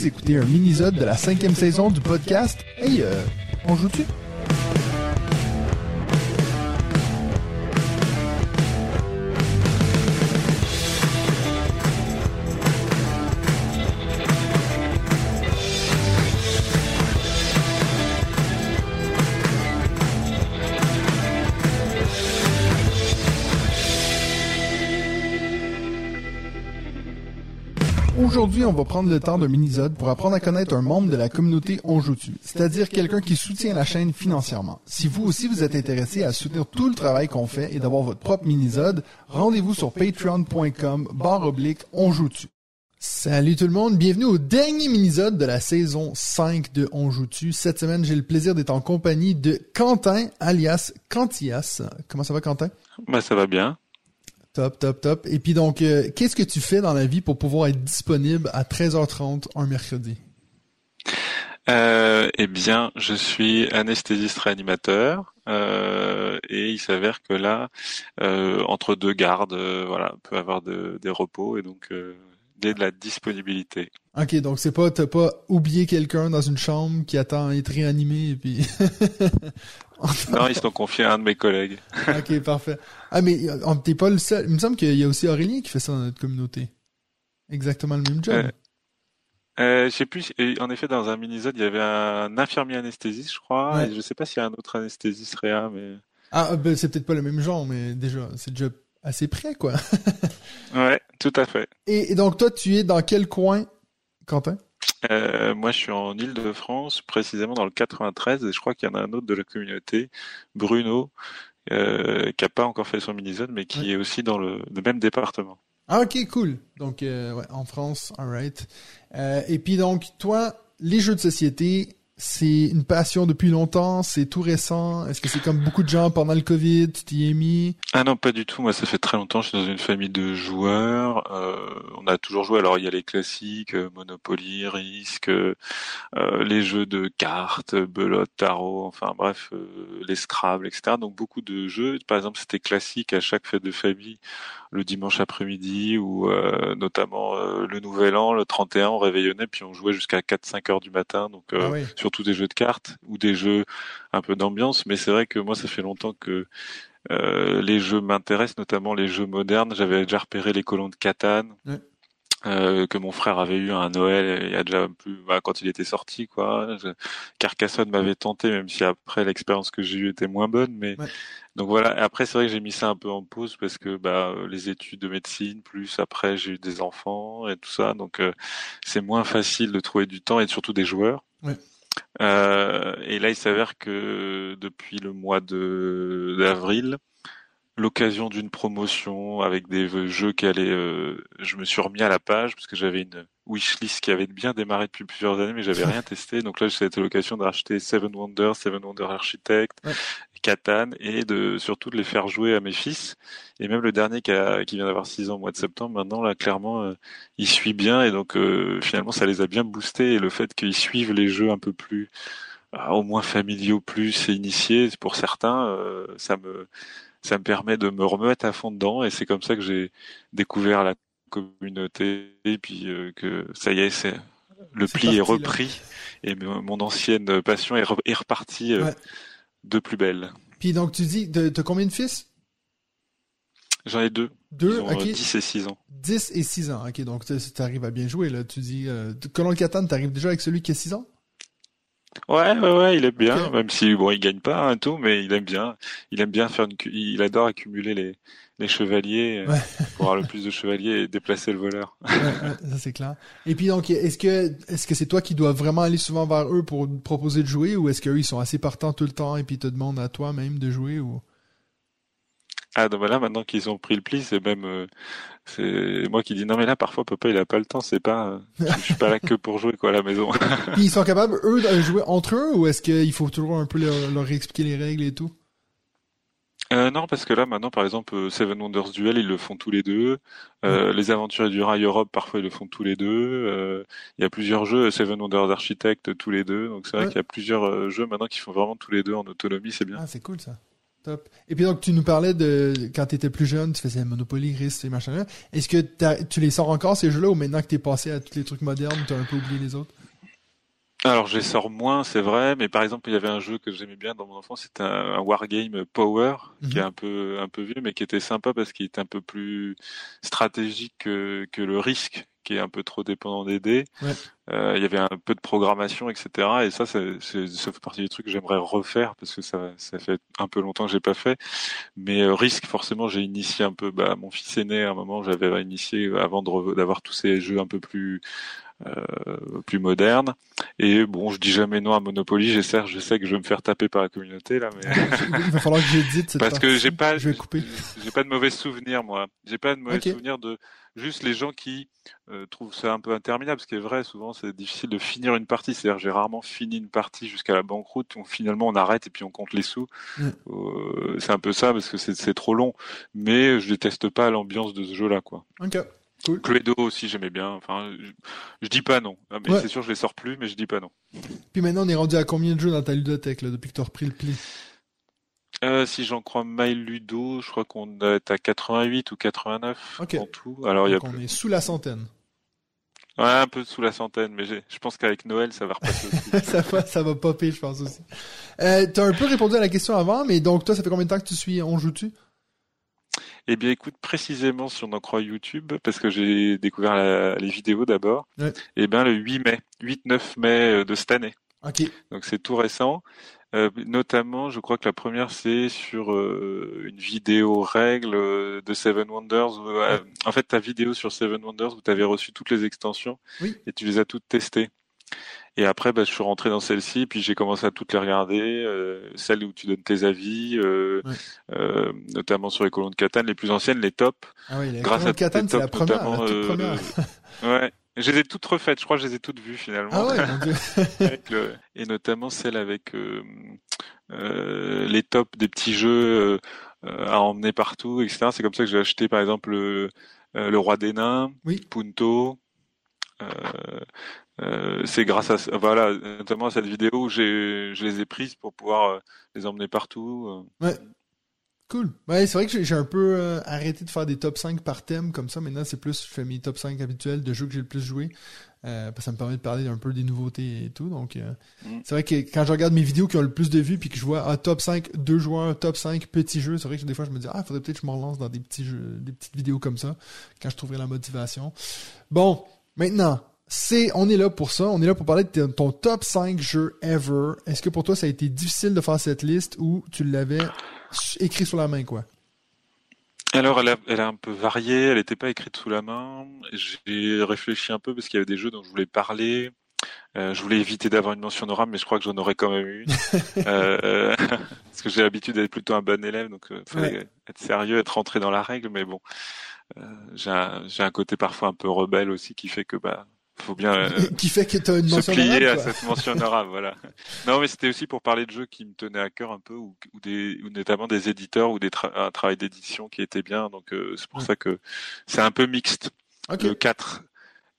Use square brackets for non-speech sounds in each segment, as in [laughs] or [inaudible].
Vous écoutez un mini-sode de la cinquième saison du podcast. Hey, euh, on joue-tu? Aujourd'hui, on va prendre le temps d'un mini-sode pour apprendre à connaître un membre de la communauté On c'est-à-dire quelqu'un qui soutient la chaîne financièrement. Si vous aussi vous êtes intéressé à soutenir tout le travail qu'on fait et d'avoir votre propre mini-sode, rendez-vous sur patreon.com barre oblique On Salut tout le monde, bienvenue au dernier mini-sode de la saison 5 de On Cette semaine, j'ai le plaisir d'être en compagnie de Quentin, alias Cantias. Comment ça va Quentin? Ben, ça va bien. Top, top, top. Et puis donc, euh, qu'est-ce que tu fais dans la vie pour pouvoir être disponible à 13h30 un mercredi? Euh, eh bien, je suis anesthésiste réanimateur euh, et il s'avère que là, entre deux gardes, voilà, on peut avoir des repos et donc de la disponibilité. Ok, donc c'est pas t'as pas oublié quelqu'un dans une chambre qui attend à être réanimé et puis. [laughs] [laughs] non, ils sont confiés à un de mes collègues. [laughs] ok, parfait. Ah mais euh, t'es pas le seul. Il me semble qu'il y a aussi Aurélien qui fait ça dans notre communauté. Exactement le même job. Euh, euh, je sais plus. En effet, dans un mini-zone, il y avait un infirmier anesthésiste, je crois. Et je sais pas s'il y a un autre anesthésiste réa, mais. Ah, ben, c'est peut-être pas le même genre, mais déjà, c'est déjà assez près, quoi. [laughs] ouais, tout à fait. Et, donc, toi, tu es dans quel coin, Quentin? Euh, moi, je suis en Île-de-France, précisément dans le 93, et je crois qu'il y en a un autre de la communauté, Bruno, euh, qui n'a pas encore fait son mini-zone, mais qui est aussi dans le, même département. Ah, ok, cool. Donc, euh, ouais, en France, alright. et puis, donc, toi, les jeux de société, c'est une passion depuis longtemps, c'est tout récent. Est-ce que c'est comme beaucoup de gens pendant le Covid, tu t'y es mis? Ah non, pas du tout. Moi, ça fait très longtemps. Je suis dans une famille de joueurs. Euh, on a toujours joué. Alors, il y a les classiques, euh, Monopoly, Risk, euh, les jeux de cartes, belote, tarot. Enfin, bref, les Scrabble, etc. Donc, beaucoup de jeux. Par exemple, c'était classique à chaque fête de famille le dimanche après-midi ou notamment le Nouvel An, le 31, on réveillonnait puis on jouait jusqu'à 4-5 heures du matin. Donc, ah surtout des jeux de cartes ou des jeux un peu d'ambiance. Mais c'est vrai que moi, ça fait longtemps que euh, les jeux m'intéressent, notamment les jeux modernes. J'avais déjà repéré les colons de Catane. Euh, que mon frère avait eu un Noël il y a déjà plus bah, quand il était sorti quoi Carcassonne m'avait tenté même si après l'expérience que j'ai eue était moins bonne mais donc voilà après c'est vrai que j'ai mis ça un peu en pause parce que bah les études de médecine plus après j'ai eu des enfants et tout ça donc euh, c'est moins facile de trouver du temps et surtout des joueurs euh, et là, il s'avère que depuis le mois d'avril, l'occasion d'une promotion avec des jeux qui allaient, euh, je me suis remis à la page parce que j'avais une wishlist qui avait bien démarré depuis plusieurs années, mais j'avais rien testé. Donc là, c'était l'occasion de racheter Seven Wonders, Seven Wonders Architect, Catan et de surtout de les faire jouer à mes fils. Et même le dernier qui, a, qui vient d'avoir 6 ans au mois de septembre, maintenant là clairement euh, il suit bien et donc euh, finalement ça les a bien boostés et le fait qu'ils suivent les jeux un peu plus euh, au moins familiaux plus et initiés pour certains, ça me ça me permet de me remettre à fond dedans et c'est comme ça que j'ai découvert la communauté et puis que ça y est c'est le pli est repris et mon ancienne passion est, repartie de plus belle. Puis donc tu dis, t'as combien de fils? J'en ai deux. Deux, ok. 10 et 6 ans. 10 et 6 ans, ok. Donc tu arrives à bien jouer, là. Tu dis, euh, Colon Catan, t'arrives déjà avec celui qui a 6 ans? Ouais, ouais, ouais, il aime bien, même si bon, il gagne pas un tout, mais il aime bien. Il aime bien faire une, il adore accumuler les, les chevaliers euh, pour avoir le plus de chevaliers et déplacer le voleur. ça c'est clair. Et puis donc, est-ce que est-ce que c'est toi qui dois vraiment aller souvent vers eux pour proposer de jouer ou est-ce qu'eux ils sont assez partants tout le temps et puis te demandent à toi même de jouer ou? Ah donc là maintenant qu'ils ont pris le pli, c'est même euh, c'est moi qui dis non mais là parfois papa il a pas le temps, c'est pas euh, je, suis pas là que pour jouer quoi à la maison. [laughs] ils sont capables eux de jouer entre eux ou est-ce qu'il faut toujours un peu leur, leur expliquer les règles et tout? Euh, non, parce que là, maintenant, par exemple, Seven Wonders Duel, ils le font tous les deux. Euh, Les Aventuriers du Rail Europe, parfois, ils le font tous les deux. Euh, il y a plusieurs jeux, Seven Wonders Architect, tous les deux. Donc, c'est vrai qu'il y a plusieurs jeux maintenant qui font vraiment tous les deux en autonomie, c'est bien. Ah, c'est cool, ça. Top. Et puis donc, tu nous parlais de quand tu étais plus jeune, tu faisais Monopoly, Risk et machin-là. Est-ce que tu les sors encore, ces jeux-là, ou maintenant que tu es passé à tous les trucs modernes, tu as un peu oublié les autres? Alors, je les sors moins, c'est vrai, mais par exemple, il y avait un jeu que j'aimais bien dans mon enfance, c'était un, wargame Power, qui est mhm. un peu un peu vieux, mais qui était sympa parce qu'il était un peu plus stratégique que, que le risque, qui est un peu trop dépendant des dés. Euh, il y avait un peu de programmation, etc. Et ça, ça fait partie des trucs que j'aimerais refaire parce que ça, ça fait un peu longtemps que j'ai pas fait. Mais euh, risque, forcément, j'ai initié un peu. Bah, mon fils aîné, à un moment, j'avais initié avant d'avoir tous ces jeux un peu plus euh, plus moderne. Et bon, je dis jamais non à Monopoly. J'essaie, je sais que je vais me faire taper par la communauté là, mais [laughs] il va falloir que j'édite parce que j'ai pas, je vais couper. J'ai pas de mauvais souvenirs moi. J'ai pas de mauvais souvenirs de juste les gens qui euh, trouvent ça un peu interminable. Ce qui est vrai, souvent c'est difficile de finir une partie. C'est-à-dire, j'ai rarement fini une partie jusqu'à la banqueroute. On, finalement, on arrête et puis on compte les sous. Mm. Euh, c'est un peu ça parce que c'est trop long. Mais je déteste pas l'ambiance de ce jeu-là, quoi. Ok. Cluedo aussi, j'aimais bien. Enfin, je, dis pas non. Ah, mais c'est sûr, je les sors plus, mais je dis pas non. Puis maintenant, on est rendu à combien de jeux dans ta ludothèque, là, depuis que tu as repris le pli? Euh, si j'en crois My Ludo, je crois qu'on est à 88 ou 89 en tout. Alors y a on est sous la centaine. Ouais, un peu sous la centaine, mais je pense qu'avec Noël, ça va repasser aussi. [laughs] ça, va, ça va popper, je pense aussi. Euh, tu as un peu répondu à la question avant, mais donc toi, ça fait combien de temps que tu suis On joue-tu eh bien, écoute, précisément, si on en croit YouTube, parce que j'ai découvert les vidéos d'abord, eh bien, le 8 mai, 8-9 mai euh, de cette année. Donc, c'est tout récent. Euh, notamment, je crois que la première, c'est sur euh, une vidéo règle de Seven Wonders. En fait, ta vidéo sur Seven Wonders où tu avais reçu toutes les extensions et tu les as toutes testées. Et après, bah, je suis rentré dans celle-ci, puis j'ai commencé à toutes les regarder, euh, celles où tu donnes tes avis, euh, euh, notamment sur les colons de Catane, les plus anciennes, les tops. Ah oui, les grâce à Catane, c'est la première, la toute première. [laughs] ouais. Je les ai toutes refaites, je crois que je les ai toutes vues finalement. Ah ouais, mon [laughs] Dieu. et notamment celle avec les tops des petits jeux à emmener partout, etc. C'est comme ça que j'ai acheté par exemple le Roi des Nains, oui. Punto, euh, euh, c'est grâce à voilà notamment à cette vidéo où j'ai je les ai prises pour pouvoir euh, les emmener partout. Ouais. Cool. Ouais, c'est vrai que j'ai un peu arrêté de faire des top 5 par thème comme ça. Maintenant, c'est plus, je fais mes top 5 habituels de jeux que j'ai le plus joué. parce que ça me permet de parler un peu des nouveautés et tout. Donc, mm. c'est vrai que quand je regarde mes vidéos qui ont le plus de vues puis que je vois un top 5, deux joueurs, top 5 petits jeux, c'est vrai que des fois, je me dis, ah, faudrait peut-être que je me relance dans des petits jeux, des petites vidéos comme ça quand je trouverai la motivation. Bon, maintenant, c'est, on est là pour ça. On est là pour parler de ton top 5 jeux ever. Est-ce que pour toi, ça a été difficile de faire cette liste ou tu l'avais écrit sur la main, quoi? Alors, elle a, elle a un peu varié. Elle n'était pas écrite sous la main. J'ai réfléchi un peu parce qu'il y avait des jeux dont je voulais parler. Euh, je voulais éviter d'avoir une mention honorable, mais je crois que j'en aurais quand même une. [laughs] euh, [laughs] parce que j'ai l'habitude d'être plutôt un bon élève, donc euh, fallait être sérieux, être rentré dans la règle. Mais bon, euh, j'ai un, un, côté parfois un peu rebelle aussi qui fait que bah faut bien euh, [laughs] qui fait que as une se plier à cette mention honorable voilà. Non mais c'était aussi pour parler de jeux qui me tenaient à cœur un peu ou, ou des ou notamment des éditeurs ou des un travail d'édition qui était bien donc euh, c'est pour ça que c'est un peu mixte. Le 4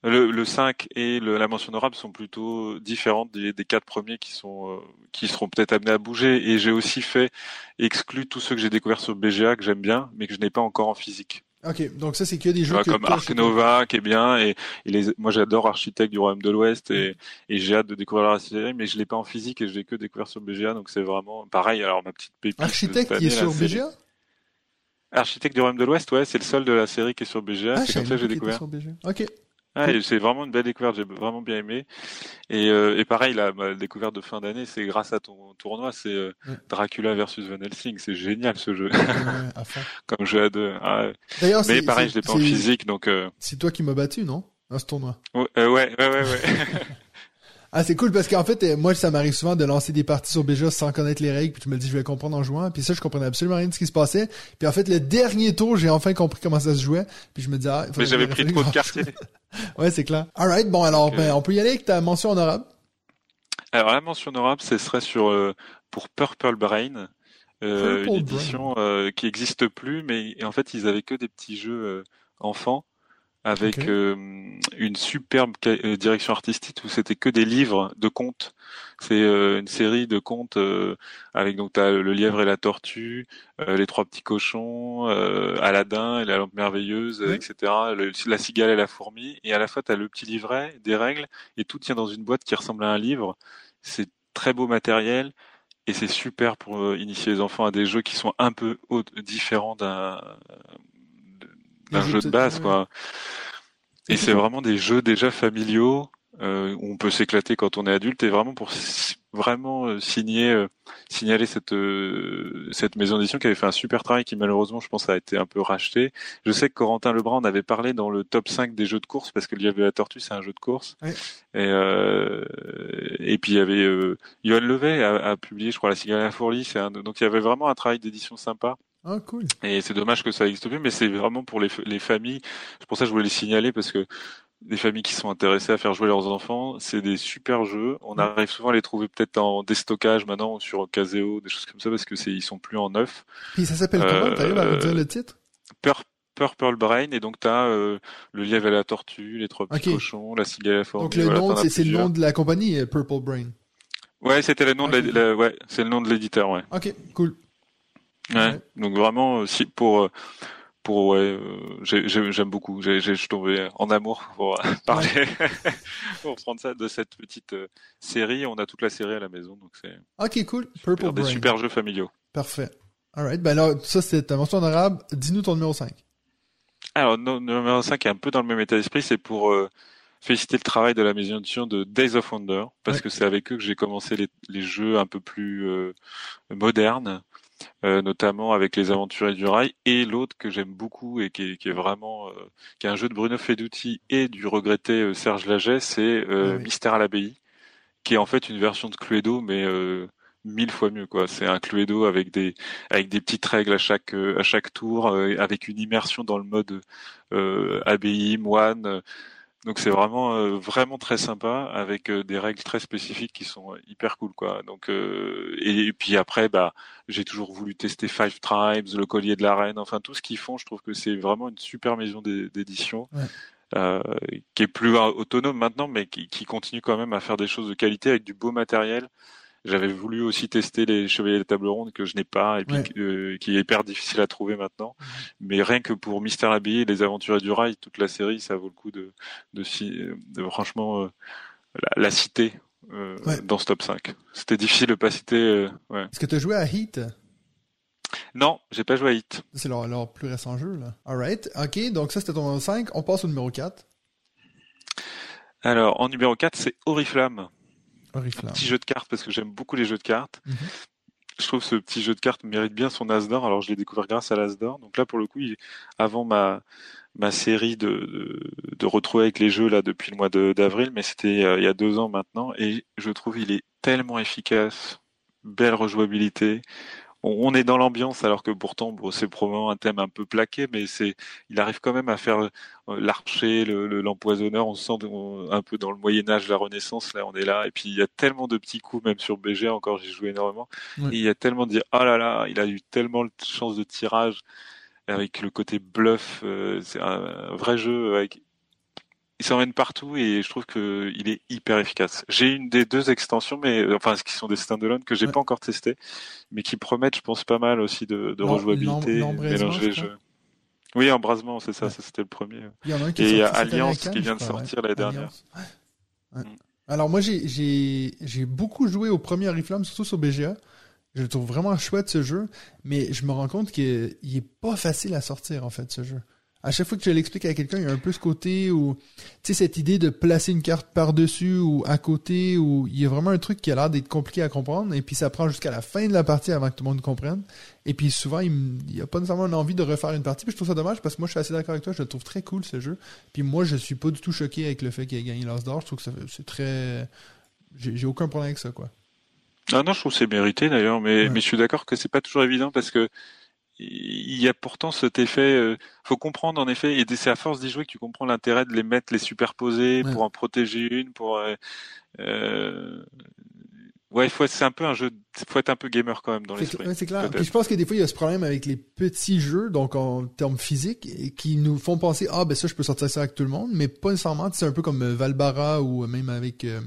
le, le 5 et le, la mention honorable sont plutôt différentes des, des quatre premiers qui sont euh, qui seront peut-être amenés à bouger. Et j'ai aussi fait exclu tous ceux que j'ai découverts sur BGA que j'aime bien mais que je n'ai pas encore en physique Ok, donc ça c'est que des jeux comme Ark Nova qui est bien et, les, moi j'adore Architecte du Royaume de l'Ouest et, et j'ai hâte de découvrir la série mais je l'ai pas en physique et je l'ai que découvert sur BGA donc c'est vraiment pareil alors ma petite pépite. Architecte qui est sur BGA. Architecte du Royaume de l'Ouest ouais c'est le seul de la série qui est sur BGA ah, c'est comme ça que j'ai découvert. Sur BGA. Ok. Ah, c'est vraiment une belle découverte, j'ai vraiment bien aimé. Et, euh, et pareil, la, ma découverte de fin d'année, c'est grâce à ton tournoi, c'est euh, Dracula versus Van Helsing. C'est génial ce jeu. [laughs] Comme jeu à deux. Ah, D'ailleurs, mais pareil, je l'ai pas en physique, donc. Euh... C'est toi qui m'as battu, non, à ce tournoi Ouais, euh, ouais, ouais, ouais. [laughs] Ah, c'est cool parce qu'en fait, euh, moi, ça m'arrive souvent de lancer des parties sur BGA sans connaître les règles, puis tu me dis, je vais comprendre en jouant, puis ça, je comprenais absolument rien de ce qui se passait. Puis en fait, le dernier tour, j'ai enfin compris comment ça se jouait, puis je me dis, ah, Mais j'avais pris trop de quartiers. [laughs] ouais, c'est clair. Alright, bon, alors, ben, on peut y aller avec ta mention honorable. Alors, la mention honorable, ce serait sur, euh, pour Purple Brain. Euh, une édition euh, qui existe plus, mais en fait ils avaient que des petits jeux enfants avec euh, une superbe euh, direction artistique où c'était que des livres de contes. C'est euh, une série de contes avec donc t'as le lièvre et la tortue, les trois petits cochons, Aladdin et la lampe merveilleuse, etc. la cigale et la fourmi. Et à la fois t'as le petit livret, des règles et tout tient dans une boîte qui ressemble à un livre. C'est très beau matériel et c'est super pour initier les enfants à des jeux qui sont un peu différents d'un d'un jeu de base, quoi. Et c'est vraiment des jeux déjà familiaux euh, où on peut s'éclater quand on est adulte et vraiment pour vraiment euh, signer euh, signaler cette euh, cette maison d'édition qui avait fait un super travail qui malheureusement je pense a été un peu racheté. Je sais que Corentin Lebrun en avait parlé dans le top 5 des jeux de course parce qu'il y avait la Tortue c'est un jeu de course. Oui. Et et puis il y avait Yoann Levet a, a, publié je crois la cigale à la fourlie, c'est donc il y avait vraiment un travail d'édition sympa. Ah, cool. Et c'est dommage que ça n'existe plus, mais c'est vraiment pour les, les familles. C'est pour ça que je voulais les signaler parce que les familles qui sont intéressées à faire jouer leurs enfants, c'est des super jeux. On arrive souvent à les trouver peut-être en déstockage maintenant sur Caseo, des choses comme ça parce que c'est ils sont plus en neuf. Puis ça s'appelle comment euh, T'arrives à dire le titre? Purple Brain et donc t'as euh, le lièvre et la tortue, les trois petits cochons, la cigale et la forme. Donc le nom, c'est le nom de la compagnie, euh, Purple Brain. Ouais, c'était le nom de la, ouais, c'est le nom de l'éditeur, ouais. Ok, cool. Ouais. Donc vraiment, si pour pour ouais, j'aime beaucoup. J'ai je suis tombé en amour pour [laughs] parler, [laughs] pour prendre ça de cette petite série. On a toute la série à la maison, donc c'est. Ok, cool. Purple super, Des super jeux familiaux. Parfait. Alright. Ben là, ça c'est ta mention honorable. Dis-nous ton numéro 5. Alors, le numéro 5 est un peu dans le même état d'esprit. C'est pour féliciter le travail de la maison d'édition de Days of Wonder, parce que c'est avec eux que j'ai commencé les, les, jeux un peu plus modernes. Euh, notamment avec les Aventuriers du Rail, et l'autre que j'aime beaucoup et qui est, qui est vraiment euh, qui est un jeu de Bruno Feduti et du regretté euh, Serge Laget, c'est ah Mystère à l'abbaye, qui est en fait une version de Cluedo, mais mille fois mieux quoi. C'est un Cluedo avec des avec des petites règles à chaque à chaque tour, avec une immersion dans le mode abbaye, moine. Donc c'est vraiment euh, vraiment très sympa avec euh, des règles très spécifiques qui sont hyper cool quoi. Donc euh, et, puis après bah j'ai toujours voulu tester Five Tribes, le collier de la reine, enfin tout ce qu'ils font, je trouve que c'est vraiment une super maison d'édition. qui est plus autonome maintenant, mais qui, qui, continue quand même à faire des choses de qualité avec du beau matériel j'avais voulu aussi tester les chevaliers de table ronde que je n'ai pas et puis euh, qui est hyper difficile à trouver maintenant. Mais rien que pour Mystère l'habillé, les aventures du rail, toute la série, ça vaut le coup de, de, de, franchement euh, la, citer euh, dans ce top 5. C'était difficile de pas citer. ouais. Est-ce que tu as joué à Heat? Non, j'ai pas joué à Heat. C'est leur, leur, plus récent jeu, là. Alright. Ok, donc ça c'était ton numéro 5. On passe au numéro 4. Alors, en numéro 4, c'est Oriflamme. Un petit jeu de cartes parce que j'aime beaucoup les jeux de cartes. Mhm. Je trouve que ce petit jeu de cartes mérite bien son as d'or. Alors je l'ai découvert grâce à l'as d'or. Donc là pour le coup, avant ma ma série de, de, de retrouver avec les jeux là depuis le mois d'avril, mais c'était euh, il y a deux ans maintenant et je trouve il est tellement efficace, belle rejouabilité on, est dans l'ambiance alors que pourtant c'est probablement un thème un peu plaqué, mais c'est il arrive quand même à faire euh, l'archer, l'empoisonneur. on se sent un peu dans le Moyen Âge, la Renaissance. Là, on est là, et puis il y a tellement de petits coups, même sur BG encore, j'ai joué énormément. Et il y a tellement de dire oh là là, il a eu tellement de chance de tirage avec le côté bluff. Euh, c'est un, vrai jeu avec il s'emmène partout et je trouve que il est hyper efficace. J'ai une des deux extensions, mais enfin ce qui sont des standalone que j'ai pas encore testé, mais qui promettent, je pense, pas mal aussi de, de rejouabilité, mélanger les jeux. Oui, embrasement, c'est ça, ça c'était le premier. Il y en a un qui et il y a Alliance qui vient de sortir l'année dernière. Mm. Alors moi j'ai beaucoup joué au premier Oriflamme, surtout sur BGA. Je le trouve vraiment chouette ce jeu, mais je me rends compte qu'il est pas facile à sortir en fait ce jeu à chaque fois que je l'explique à quelqu'un, il y a un peu ce côté où, tu sais, cette idée de placer une carte par-dessus ou à côté, où il y a vraiment un truc qui a l'air d'être compliqué à comprendre, et puis ça prend jusqu'à la fin de la partie avant que tout le monde comprenne. Et puis souvent, il n'y a pas nécessairement envie de refaire une partie, puis je trouve ça dommage parce que moi, je suis assez d'accord avec toi, je le trouve très cool ce jeu. Puis moi, je suis pas du tout choqué avec le fait qu'il ait gagné l'As d'or, je trouve que c'est très. J'ai aucun problème avec ça, quoi. Ah non, je trouve que c'est mérité d'ailleurs, mais, mais je suis d'accord que c'est pas toujours évident parce que il y a pourtant cet effet. Euh, faut comprendre en effet, et c'est à force d'y jouer que tu comprends l'intérêt de les mettre, les superposer pour en protéger une, pour. Euh, euh Ouais, faut c'est un peu un jeu, faut être un peu gamer quand même dans l'esprit. c'est clair. Puis je pense que des fois il y a ce problème avec les petits jeux, donc en termes physiques, qui nous font penser ah ben ça je peux sortir ça avec tout le monde, mais pas nécessairement. C'est un peu comme Valbara ou même avec euh,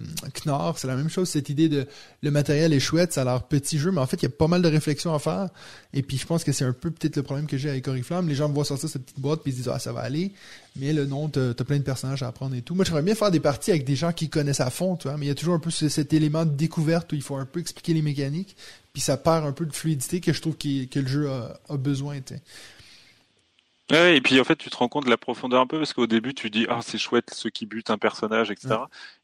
Knorr, c'est la même chose. Cette idée de le matériel est chouette, ça a l'air petit jeu, mais en fait il y a pas mal de réflexions à faire. Et puis je pense que c'est un peu peut-être le problème que j'ai avec Oriflamme. Les gens me voient sortir cette petite boîte puis ils se disent ah ça va aller, mais le nom t'as as plein de personnages à apprendre et tout. Moi j'aimerais bien faire des parties avec des gens qui connaissent à fond, tu mais il y a toujours un peu cet élément de découverte il faut un peu expliquer les mécaniques, puis ça perd un peu de fluidité que je trouve que le jeu a, besoin. Ouais, et puis en fait, tu te rends compte de la profondeur un peu parce qu'au début, tu dis ah c'est chouette ceux qui butent un personnage, etc.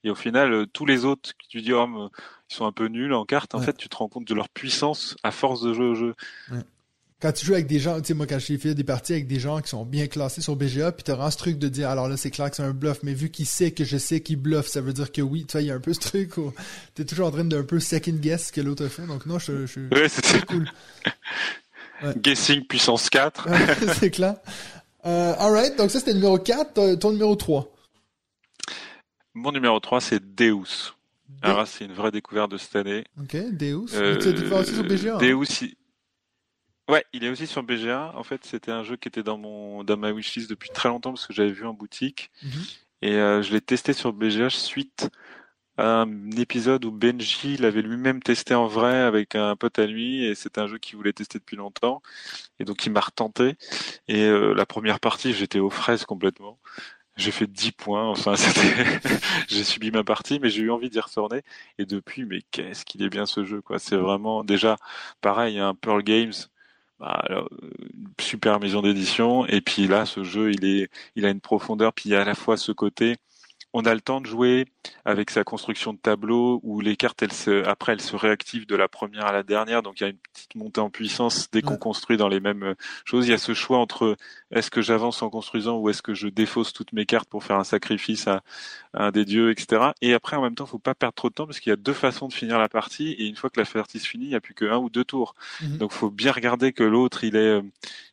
Et au final, euh, tous les autres, tu dis oh ils sont un peu nuls en carte. En fait, tu te rends compte de leur puissance à force de jouer au jeu quand tu joues avec des gens, tu sais, moi, quand j'ai fait des parties avec des gens qui sont bien classés sur BGA, puis t'as ce truc de dire, alors là, c'est clair que c'est un bluff, mais vu qu'il sait que je sais qu'il bluffe, ça veut dire que oui, tu vois, il y a un peu ce truc où t'es toujours en train d'un peu second guess ce que l'autre fait, donc non, je, je, ouais, c'est cool. [laughs] Guessing puissance 4. [laughs] [laughs] c'est clair. Euh, alright, donc ça c'était le numéro 4, ton numéro 3. Mon numéro 3, c'est Deus. Alors c'est une vraie découverte de cette année. Ok, Deus. Euh, tu découvert aussi sur BGA. Hein? Deus, Ouais, il est aussi sur BGA. En fait, c'était un jeu qui était dans mon dans ma wishlist depuis très longtemps parce que j'avais vu en boutique mhm. et euh, je l'ai testé sur BGA suite un épisode où Benji l'avait lui-même testé en vrai avec un pote à lui et c'est un jeu qu'il voulait tester depuis longtemps et donc il m'a retenté et euh, la première partie j'étais aux fraises complètement j'ai fait 10 points, enfin [laughs] j'ai subi ma partie, mais j'ai eu envie d'y retourner. Et depuis, mais qu'est-ce qu'il est bien ce jeu, quoi. C'est vraiment déjà pareil, un Pearl Games bah, super maison d'édition. Et puis là, ce jeu, il est, il a une profondeur. Puis il y a à la fois ce côté on a le temps de jouer avec sa construction de tableau où les cartes, elles se, après, elles se réactivent de la première à la dernière. Donc, il y a une petite montée en puissance dès qu'on construit dans les mêmes euh, choses. Il y a ce choix entre est-ce que j'avance en construisant ou est-ce que je défausse toutes mes cartes pour faire un sacrifice à, un des dieux, etc. Et après, en même temps, faut pas perdre trop de temps parce qu'il y a deux façons de finir la partie. Et une fois que la partie se finit, il n'y a plus que un ou deux tours. Mhm. Donc, faut bien regarder que l'autre, il est, euh,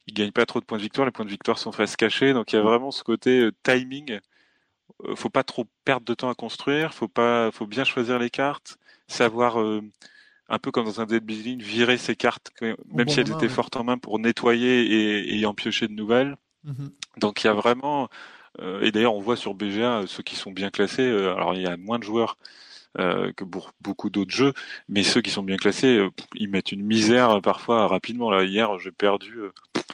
il gagne pas trop de points de victoire. Les points de victoire sont face cachée. Donc, il y a vraiment ce côté euh, timing faut pas trop perdre de temps à construire, faut pas, faut bien choisir les cartes, savoir euh, un peu comme dans un dead building, virer ses cartes, même si elles étaient fortes en main pour nettoyer et, en piocher de nouvelles. Mhm. Donc il y a vraiment, euh, et d'ailleurs on voit sur BGA ceux qui sont bien classés. alors il y a moins de joueurs euh, que pour beaucoup d'autres jeux. Mais ceux qui sont bien classés, euh, ils mettent une misère euh, parfois rapidement. Là, hier, j'ai perdu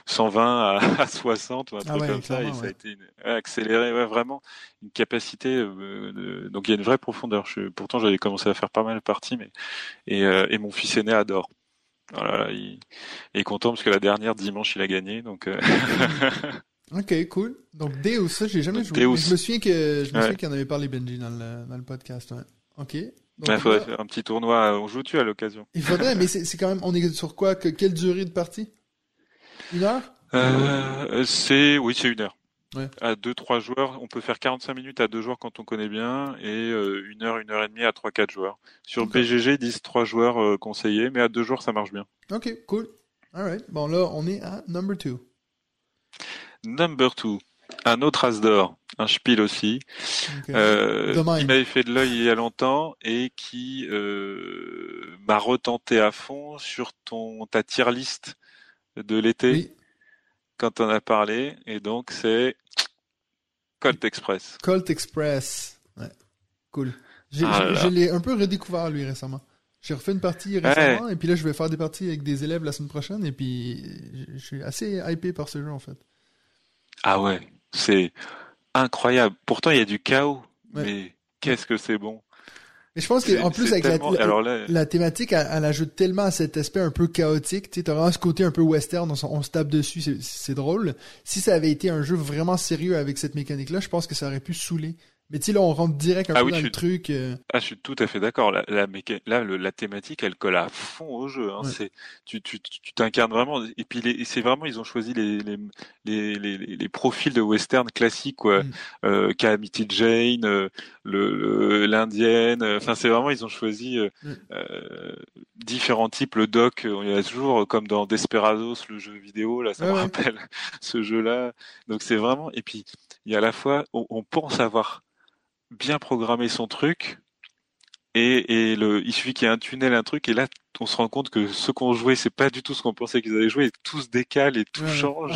120 à, [laughs] 60 ou un ah truc comme ça, et ça a été accéléré. Ouais, vraiment une capacité. donc il y a une vraie profondeur. Je, pourtant, j'avais commencé à faire pas mal de parties, mais et, et mon fils aîné adore. Voilà, il, est content parce que la dernière dimanche, il a gagné. Donc. [laughs] Ok, cool. Donc Deus, ça j'ai jamais joué. Deus. Je me souviens que je me souviens qu'il en avait parlé Benji dans le, dans le podcast. Ok. il faudrait faire un petit tournoi. On joue-tu à l'occasion? Il faudrait, mais c'est quand même. On est sur quoi? Que, Quelle durée de partie? Une heure? Euh, C'est oui, c'est une heure. Ouais. À deux, trois joueurs, on peut faire 45 minutes à deux joueurs quand on connaît bien, et euh, une heure, une heure et demie à trois, quatre joueurs. Sur BGG, ils disent trois joueurs euh, conseillés, mais à deux joueurs, ça marche bien. Ok, cool. Alright. Bon, là, on est à number two. Number two. Un autre as d'or un spiel aussi, euh, qui m'avait fait de l'œil il y a longtemps et qui m'a retenté à fond sur ton ta tier list de l'été quand on a parlé et donc c'est Colt Express. Colt Express, ouais. cool. J'ai, ah je l'ai un peu redécouvert lui récemment. J'ai refait une partie récemment et puis là je vais faire des parties avec des élèves la semaine prochaine et puis je suis assez hypé par ce jeu en fait. Ah ouais, c'est incroyable. Pourtant, il y a du chaos, mais qu'est-ce que c'est bon. Mais je pense qu'en plus, avec la, thématique, elle, ajoute tellement à cet aspect un peu chaotique. Tu sais, vraiment ce côté un peu western, on, se tape dessus, c'est drôle. Si ça avait été un jeu vraiment sérieux avec cette mécanique-là, je pense que ça aurait pu saouler. Mais tu sais, là, on rentre direct un ah peu dans le truc. Euh. Ah, je suis tout à fait d'accord. La, la, là, la thématique, elle colle à fond au jeu. Hein. C'est, tu, tu, tu t'incarnes vraiment. Et puis, c'est vraiment, ils ont choisi les, les, les, les, les profils de western classiques, quoi. Mm. Euh, Calamity Jane, euh, le, l'indienne. Euh, enfin, c'est vraiment, ils ont choisi mm. différents types. Le doc, il y a toujours, comme dans Desperados, le jeu vidéo, là, ça me rappelle [laughs] ce jeu-là. Donc, c'est vraiment. Et puis, il y a à la fois, on, on pense avoir bien programmer son truc, et, et le, il suffit qu'il y ait un tunnel, un truc, et là, on se rend compte que ce qu'on jouait, c'est pas du tout ce qu'on pensait qu'ils allaient jouer, et tout se décale et tout change.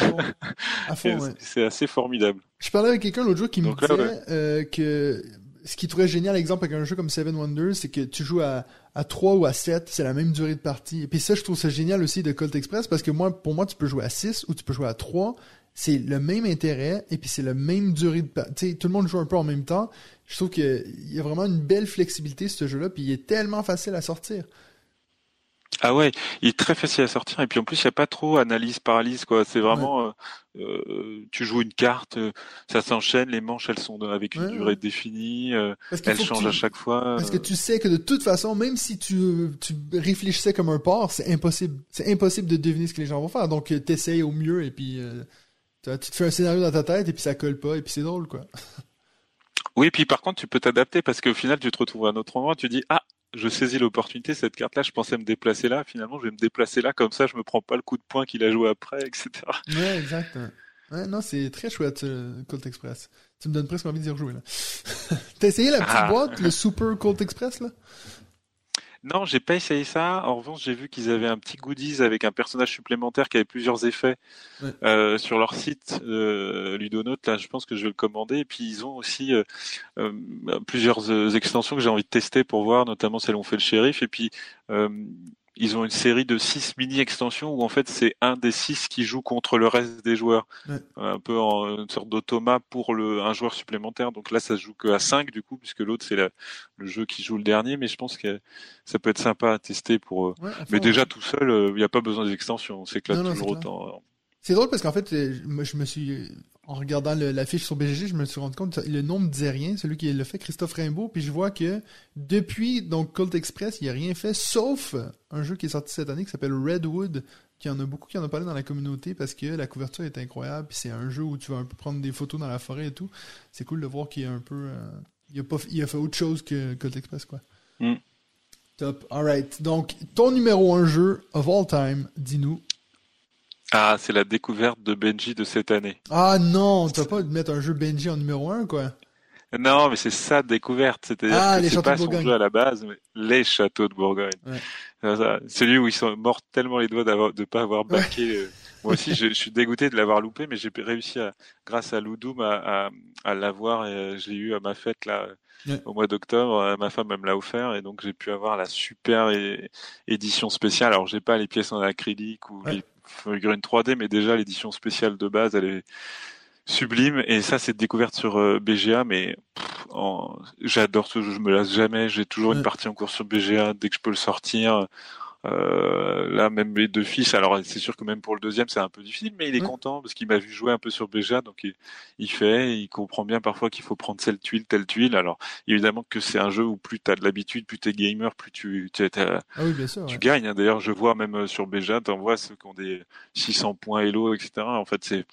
[laughs] c'est assez formidable. Je parlais avec quelqu'un l'autre jour qui me disait euh, que ce qui trouvait génial, exemple, avec un jeu comme Seven Wonders, c'est que tu joues à, à 3 ou à 7, c'est la même durée de partie. Et puis ça, je trouve ça génial aussi de Colt Express, parce que moi, pour moi, tu peux jouer à 6 ou tu peux jouer à 3, c'est le même intérêt et puis c'est la même durée de sais, tout le monde joue un peu en même temps je trouve qu'il y a vraiment une belle flexibilité ce jeu-là puis il est tellement facile à sortir ah ouais, il est très facile à sortir et puis en plus il n'y a pas trop analyse paralyse quoi. C'est vraiment euh, euh, tu joues une carte, euh, ça s'enchaîne, les manches elles sont avec une durée définie, elles changent à chaque fois. Parce que tu sais que de toute façon, même si tu, tu réfléchissais comme un porc, c'est impossible, c'est impossible de deviner ce que les gens vont faire. Donc t'essayes au mieux et puis tu te fais un scénario dans ta tête et puis ça colle pas et puis c'est drôle quoi. Oui, puis par contre tu peux t'adapter parce qu'au final tu te retrouves à un autre endroit, tu dis ah je saisis l'opportunité, cette carte-là, je pensais me déplacer là, finalement je vais me déplacer là, comme ça je me prends pas le coup de poing qu'il a joué après, etc. Ouais, exact. Ouais, non, c'est très chouette, euh, Colt Express. Tu me donnes presque envie d'y rejouer, là. [laughs] T'as essayé la petite ah. boîte, le Super Colt Express, là? Non, j'ai pas essayé ça. En revanche, j'ai vu qu'ils avaient un petit goodies avec un personnage supplémentaire qui avait plusieurs effets euh, sur leur site euh, Ludonote. Là, je pense que je vais le commander. Et puis ils ont aussi euh, euh plusieurs extensions que j'ai envie de tester pour voir, notamment celles où on fait le shérif. Et puis ils ont une série de six mini-extensions où en fait c'est un des six qui joue contre le reste des joueurs, un peu en une sorte d'automat pour le un joueur supplémentaire. Donc là ça se joue que à 5 du coup puisque l'autre c'est le jeu qui joue le dernier, mais je pense que ça peut être sympa à tester pour. Euh, mais déjà tout seul, euh, il n'y a pas besoin des extensions, c'est s'éclate toujours autant. C'est drôle parce qu'en fait, euh, moi, je me suis, en regardant l'affiche sur BGG, je me suis rendu compte que le nom me disait rien, celui qui le fait, Christophe Rimbaud, puis je vois que depuis donc Colt Express, il a rien fait sauf un jeu qui est sorti cette année qui s'appelle Redwood, qui en a beaucoup qui en a parlé dans la communauté parce que la couverture est incroyable, puis c'est un jeu où tu vas un peu prendre des photos dans la forêt et tout. C'est cool de voir qu'il a un peu, il, a pas, il a fait autre chose que Colt Express quoi. Mm. Top. Alright. Donc, ton numéro un jeu of all time, dis-nous. Ah, c'est la découverte de Benji de cette année. Ah non, tu vas pas mettre un jeu Benji en numéro 1, quoi. Non, mais c'est sa découverte. C'est-à-dire ah, que c'est pas son jeu à la base, mais les châteaux de Bourgogne. Celui où ils sont morts tellement les doigts de pas avoir baqué. Euh, [laughs] moi aussi, je, suis dégoûté de l'avoir loupé, mais j'ai réussi, à, grâce à Loudoum, à, à, l'avoir et euh, je l'ai eu à ma fête là au mois d'octobre. Euh, ma femme me l'a offert et donc j'ai pu avoir la super édition spéciale. Alors j'ai pas les pièces en acrylique ou les figurines 3D, mais déjà l'édition spéciale de base, elle est sublime. Et ça, c'est découverte sur euh, BGA, mais j'adore ce jeu. Je me lasse jamais. J'ai toujours une partie en cours sur BGA dès que je peux le sortir. Euh, là, même mes deux fils, alors c'est sûr que même pour le deuxième, c'est un peu difficile, mais il est content parce qu'il m'a vu jouer un peu sur BGA, donc il, fait, il comprend bien parfois qu'il faut prendre telle tuile, telle tuile. Alors évidemment que c'est un jeu où plus tu as de l'habitude, plus tu es gamer, plus tu, tu, ah tu gagnes. Hein. D'ailleurs, je vois même euh, sur BGA, tu vois ceux qui ont des 600 points Elo, etc. En fait, c'est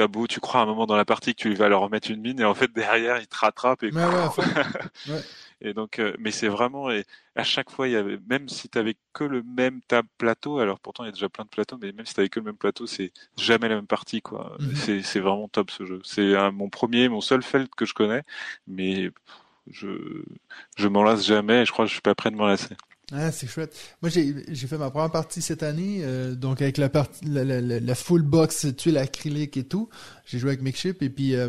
t'as beau, tu crois à un moment dans la partie que tu vas leur remettre une mine et en fait derrière il te rattrape et [laughs] ouais, Et donc, euh, mais c'est vraiment, et à chaque fois, il y avait, même si tu avais que le même tab plateau, alors pourtant il y a déjà plein de plateaux, mais même si tu avais que le même plateau, c'est jamais la même partie, quoi. Mhm. C'est, c'est vraiment top ce jeu. C'est mon premier, mon seul felt que je connais, mais je, je m'en lasse jamais et je crois que je suis pas prêt de m'en lasser. Ah, c'est chouette. Moi, j'ai, fait ma première partie cette année, euh, donc avec la partie, la, la, full box tuile acrylique et tout. J'ai joué avec Makeship et puis, euh,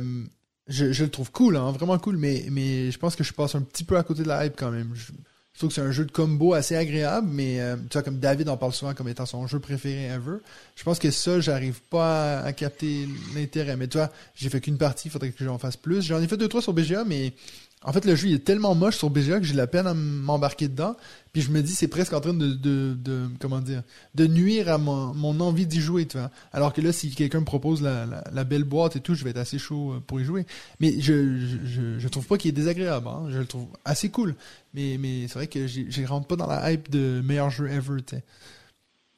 je, le trouve cool, hein, vraiment cool, mais, mais je pense que je passe un petit peu à côté de la hype quand même. Je, trouve que c'est un jeu de combo assez agréable, mais euh, tu vois, comme David en parle souvent comme étant son jeu préféré ever, je pense que ça, j'arrive pas à, capter l'intérêt. Mais tu vois, j'ai fait qu'une partie, il faudrait que j'en fasse plus. J'en ai fait deux, trois sur BGA, mais en fait, le jeu il est tellement moche sur BGA que j'ai la peine à m'embarquer dedans. Puis je me dis, c'est presque en train de, de, de, comment dire, de nuire à mon, mon envie d'y jouer, tu vois. Alors que là, si quelqu'un me propose la, la, la, belle boîte et tout, je vais être assez chaud euh, pour y jouer. Mais je, je, je trouve pas qu'il est désagréable, hein. Je le trouve assez cool. Mais, mais c'est vrai que je rentre pas dans la hype de meilleur jeu ever, tu sais.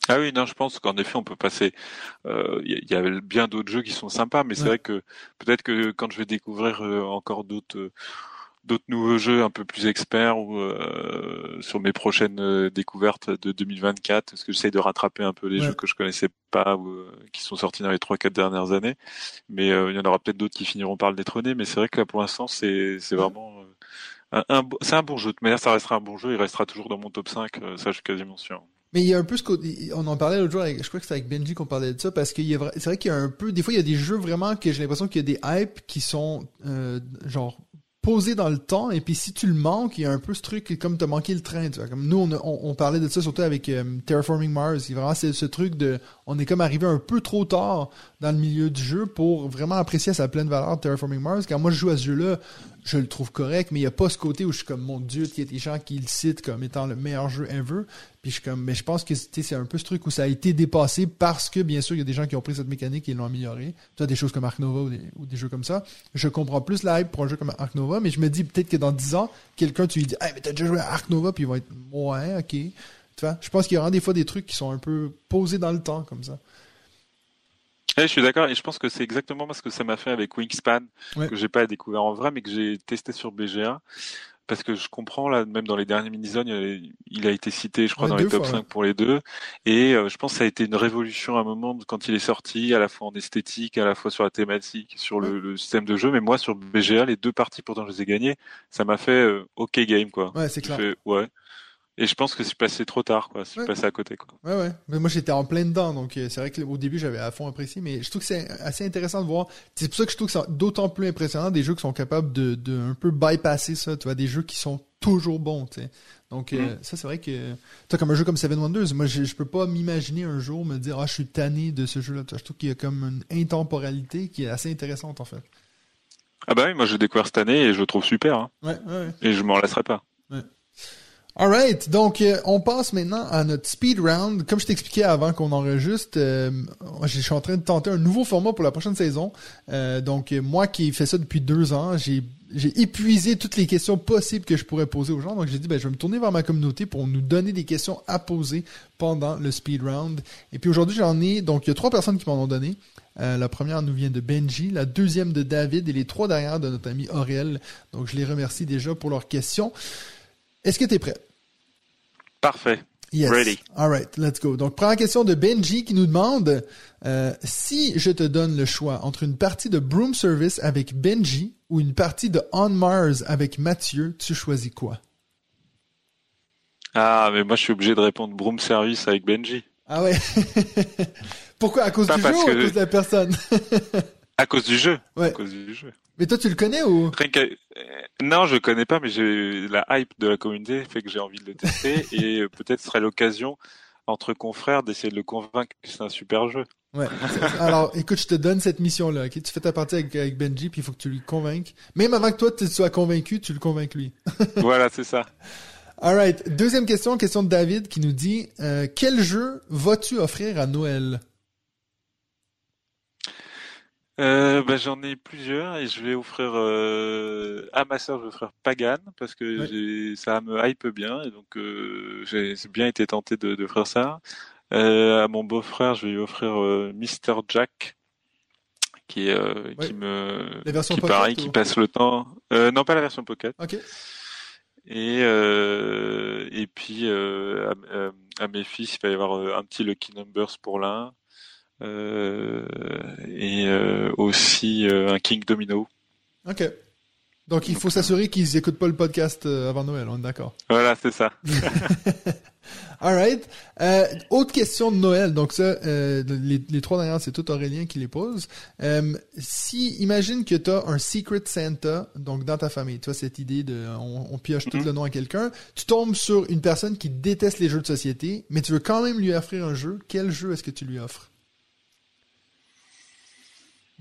Ah oui, non, je pense qu'en effet, on peut passer. Il euh, y, y, a bien d'autres jeux qui sont sympas, mais c'est vrai que peut-être que quand je vais découvrir euh, encore d'autres d'autres nouveaux jeux un peu plus experts ou euh, sur mes prochaines euh, découvertes de 2024 parce que j'essaye de rattraper un peu les jeux que je connaissais pas ou euh, qui sont sortis dans les trois quatre dernières années? Mais il y en aura peut-être d'autres qui finiront par le détrôner mais c'est vrai que là pour l'instant c'est c'est vraiment c'est un bon jeu. De manière, ça restera un bon jeu. Il restera toujours dans mon top 5. Euh, ça, je suis quasiment sûr. Mais il y a un peu ce on en parlait l'autre jour, je crois que c'était avec Benji qu'on parlait de ça, parce a, c'est vrai qu'il y a un peu, des fois il y a des jeux vraiment que j'ai l'impression qu'il y a des hypes qui sont, euh, genre, posé dans le temps et puis si tu le manques il y a un peu ce truc comme t'as manqué le train tu vois. Comme nous on, on, parlait de ça surtout avec euh, Terraforming Mars. Il vraiment c'est ce truc de on est comme arrivé un peu trop tard dans le milieu du jeu pour vraiment apprécier sa pleine valeur Terraforming Mars. Quand moi je joue à ce jeu là je le trouve correct, mais il n'y a pas ce côté où je suis comme, mon Dieu, il y a des gens qui le citent comme étant le meilleur jeu ever. Puis je suis comme, mais je pense que c'est un peu ce truc où ça a été dépassé parce que, bien sûr, il y a des gens qui ont pris cette mécanique et l'ont amélioré. Tu as des choses comme Ark Nova ou des, jeux comme ça. Je comprends plus la hype pour un jeu comme Ark Nova, mais je me dis peut-être que dans 10 ans, quelqu'un, tu lui dis, hey, mais t'as déjà joué à Ark Nova, puis il va être, ouais, ok. Tu vois, je pense qu'il y aura des fois des trucs qui sont un peu posés dans le temps, comme ça. Je suis d'accord et je pense que c'est exactement ce que ça m'a fait avec Wingspan que j'ai pas découvert en vrai mais que j'ai testé sur BGA parce que je comprends là même dans les derniers mini il a été cité je crois dans les top 5 pour les deux. Et euh, je pense que ça a été une révolution à un moment quand il est sorti à la fois en esthétique à la fois sur la thématique sur le, système de jeu. Mais moi sur BGA les deux parties pourtant je les ai gagnées ça m'a fait euh, OK game quoi. Ouais c'est clair. ouais et je pense que c'est passé trop tard, quoi. C'est passé à côté, quoi. Ouais, ouais. Mais moi, j'étais en plein dedans, donc euh, c'est vrai qu'au début, j'avais à fond apprécié, mais je trouve que c'est assez intéressant de voir. C'est pour ça que je trouve que c'est d'autant plus impressionnant des jeux qui sont capables de, de un peu bypasser ça, tu vois, des jeux qui sont toujours bons, tu sais. Donc euh, mm. ça, c'est vrai que toi, comme un jeu comme Seven Wonders, moi, je, je peux pas m'imaginer un jour me dire, ah, je suis tanné de ce jeu-là. Je trouve qu'il y a comme une intemporalité qui est assez intéressante, en fait. Ah bah oui, moi, je découvert cette année et je le trouve super. Hein. Ouais, ouais, Et je m'en laisserai pas. Ouais. Alright, donc euh, on passe maintenant à notre speed round. Comme je t'expliquais avant qu'on enregistre, euh, je suis en train de tenter un nouveau format pour la prochaine saison. Euh, donc moi qui fais ça depuis deux ans, j'ai j'ai épuisé toutes les questions possibles que je pourrais poser aux gens. Donc j'ai dit ben je vais me tourner vers ma communauté pour nous donner des questions à poser pendant le speed round. Et puis aujourd'hui j'en ai donc il y a trois personnes qui m'en ont donné. la première nous vient de Benji, la deuxième de David et les trois derrière de notre ami Aurel. Donc je les remercie déjà pour leurs questions. Est-ce que tu es prêt? Parfait. Yes. Ready. All right, let's go. Donc, première question de Benji qui nous demande euh, si je te donne le choix entre une partie de Broom Service avec Benji ou une partie de On Mars avec Mathieu, tu choisis quoi? Ah, mais moi je suis obligé de répondre Broom Service avec Benji. Ah ouais. [laughs] Pourquoi? À cause du jeu ou à cause de la personne? [laughs] À cause du jeu. Ouais. À cause du jeu. Mais toi, tu le connais ou? Euh, Non, je le connais pas, mais j'ai la hype de la communauté fait que j'ai envie de le tester [laughs] et euh, peut-être serait l'occasion entre confrères d'essayer de le convaincre que c'est un super jeu. Ouais. Alors, écoute, je te donne cette mission-là. Tu fais ta partie avec, Benji, puis il faut que tu lui convainques. Même avant que toi tu sois convaincu, tu le convainques lui. [laughs] voilà, c'est ça. Alright. Deuxième question, question de David qui nous dit euh, quel jeu vas-tu offrir à Noël? Euh, bah, j'en ai plusieurs et je vais offrir euh, à ma sœur, je vais offrir Pagan parce que ça me hype bien et donc euh, j'ai bien été tenté de, de faire ça. Euh, à mon beau-frère, je vais lui offrir euh, Mr Jack qui est qui me qui pareil, qui passe le temps. non, pas la version pocket. Et et puis à, à, mes fils, il va y avoir un petit Lucky Numbers pour l'un euh, et euh, aussi euh, un King Domino. Ok. Donc il faut s'assurer qu'ils n'écoutent pas le podcast avant Noël, on est d'accord. Voilà, c'est ça. [laughs] Alright. Euh, autre question de Noël. Donc ça, euh, les, trois dernières, c'est tout Aurélien qui les pose. Euh, si, imagine que tu as un Secret Santa, donc dans ta famille, tu vois cette idée de, on, pioche tout mhm. le nom à quelqu'un, tu tombes sur une personne qui déteste les jeux de société, mais tu veux quand même lui offrir un jeu. Quel jeu est-ce que tu lui offres?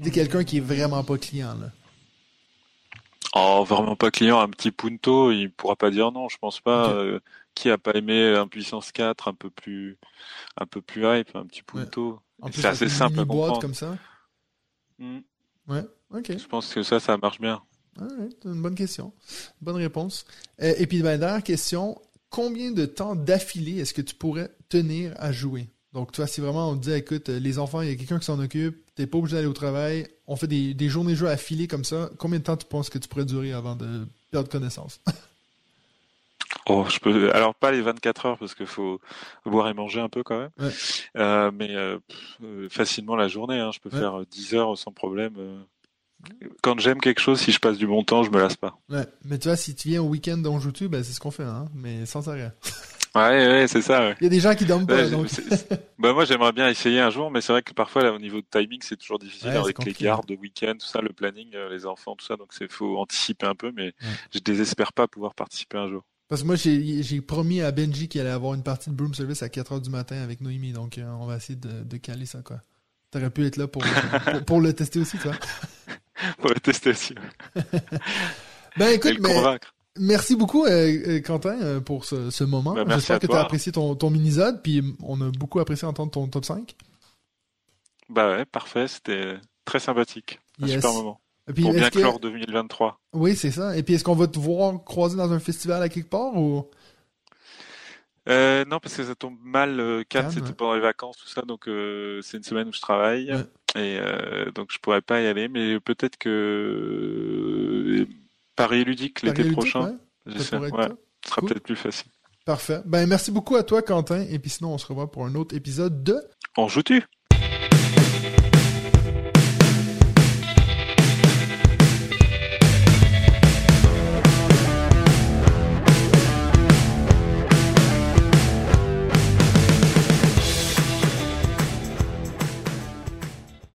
C'est quelqu'un qui est vraiment pas client, là. Oh, vraiment pas client. Un petit Punto, il pourra pas dire non, je pense pas. Euh, qui a pas aimé un puissance 4 un peu plus, un peu plus hype, un petit Punto. C'est assez simple à comprendre. comme ça. Hmm. Ouais, ok. Je pense que ça, ça marche bien. c'est une bonne question. Bonne réponse. Euh, et puis, ben, dernière question. Combien de temps d'affilée est-ce que tu pourrais tenir à jouer? Donc, toi, si vraiment on te dit, écoute, les enfants, il y a quelqu'un qui s'en occupe, t'es pas obligé d'aller au travail, on fait des, des journées de jeu affilées comme ça, combien de temps tu penses que tu pourrais durer avant de perdre connaissance? [laughs] Oh, je peux. Alors pas les 24 heures parce qu'il faut boire et manger un peu quand même. Euh, mais euh, euh, facilement la journée. Hein. Je peux faire 10 heures sans problème. quand j'aime quelque chose, si je passe du bon temps, je me lasse pas. Ouais, mais tu vois, si tu viens au week-end dans YouTube, ben, c'est ce qu'on fait, hein, mais sans arrêt. [laughs] Ouais, ouais, c'est ça. Ouais. Il y a des gens qui dorment pas. Ouais, donc... bah moi j'aimerais bien essayer un jour, mais c'est vrai que parfois là, au niveau de timing c'est toujours difficile Ouais, avec les gardes de week-end, tout ça, le planning, euh, les enfants, tout ça, donc c'est faut anticiper un peu, mais je désespère pas pouvoir participer un jour. Parce que moi, j'ai promis à Benji qu'il allait avoir une partie de Broom Service à 4h du matin avec Noémie, donc euh, on va essayer de, de caler ça, quoi. T'aurais pu être là pour, pour, pour le tester aussi, toi. [laughs] Faut le tester aussi. [laughs] Ben écoute, le mais convaincre. Merci beaucoup, euh, euh, Quentin, euh, pour ce, ce moment. Ben, J'espère que toi. t'as apprécié ton, ton mini-zode, puis on a beaucoup apprécié entendre ton top 5. Bah ouais, parfait, c'était très sympathique. Un Yes. super moment. Et puis, Pour bien que- clore 2023. Oui, c'est ça. Et puis, est-ce qu'on va te voir croiser dans un festival à quelque part ou... Euh, non, parce que ça tombe mal. Euh, Cannes, Cannes, c'était ouais. pendant les vacances, tout ça, donc euh, c'est une semaine où je travaille. Ouais. Et donc je pourrais pas y aller, mais peut-être que Paris Ludique l'été prochain, ouais, ça Ouais, sera Cool. peut-être plus facile. Parfait. Ben, merci beaucoup à toi, Quentin. Et puis sinon, on se revoit pour un autre épisode de... On joue-tu?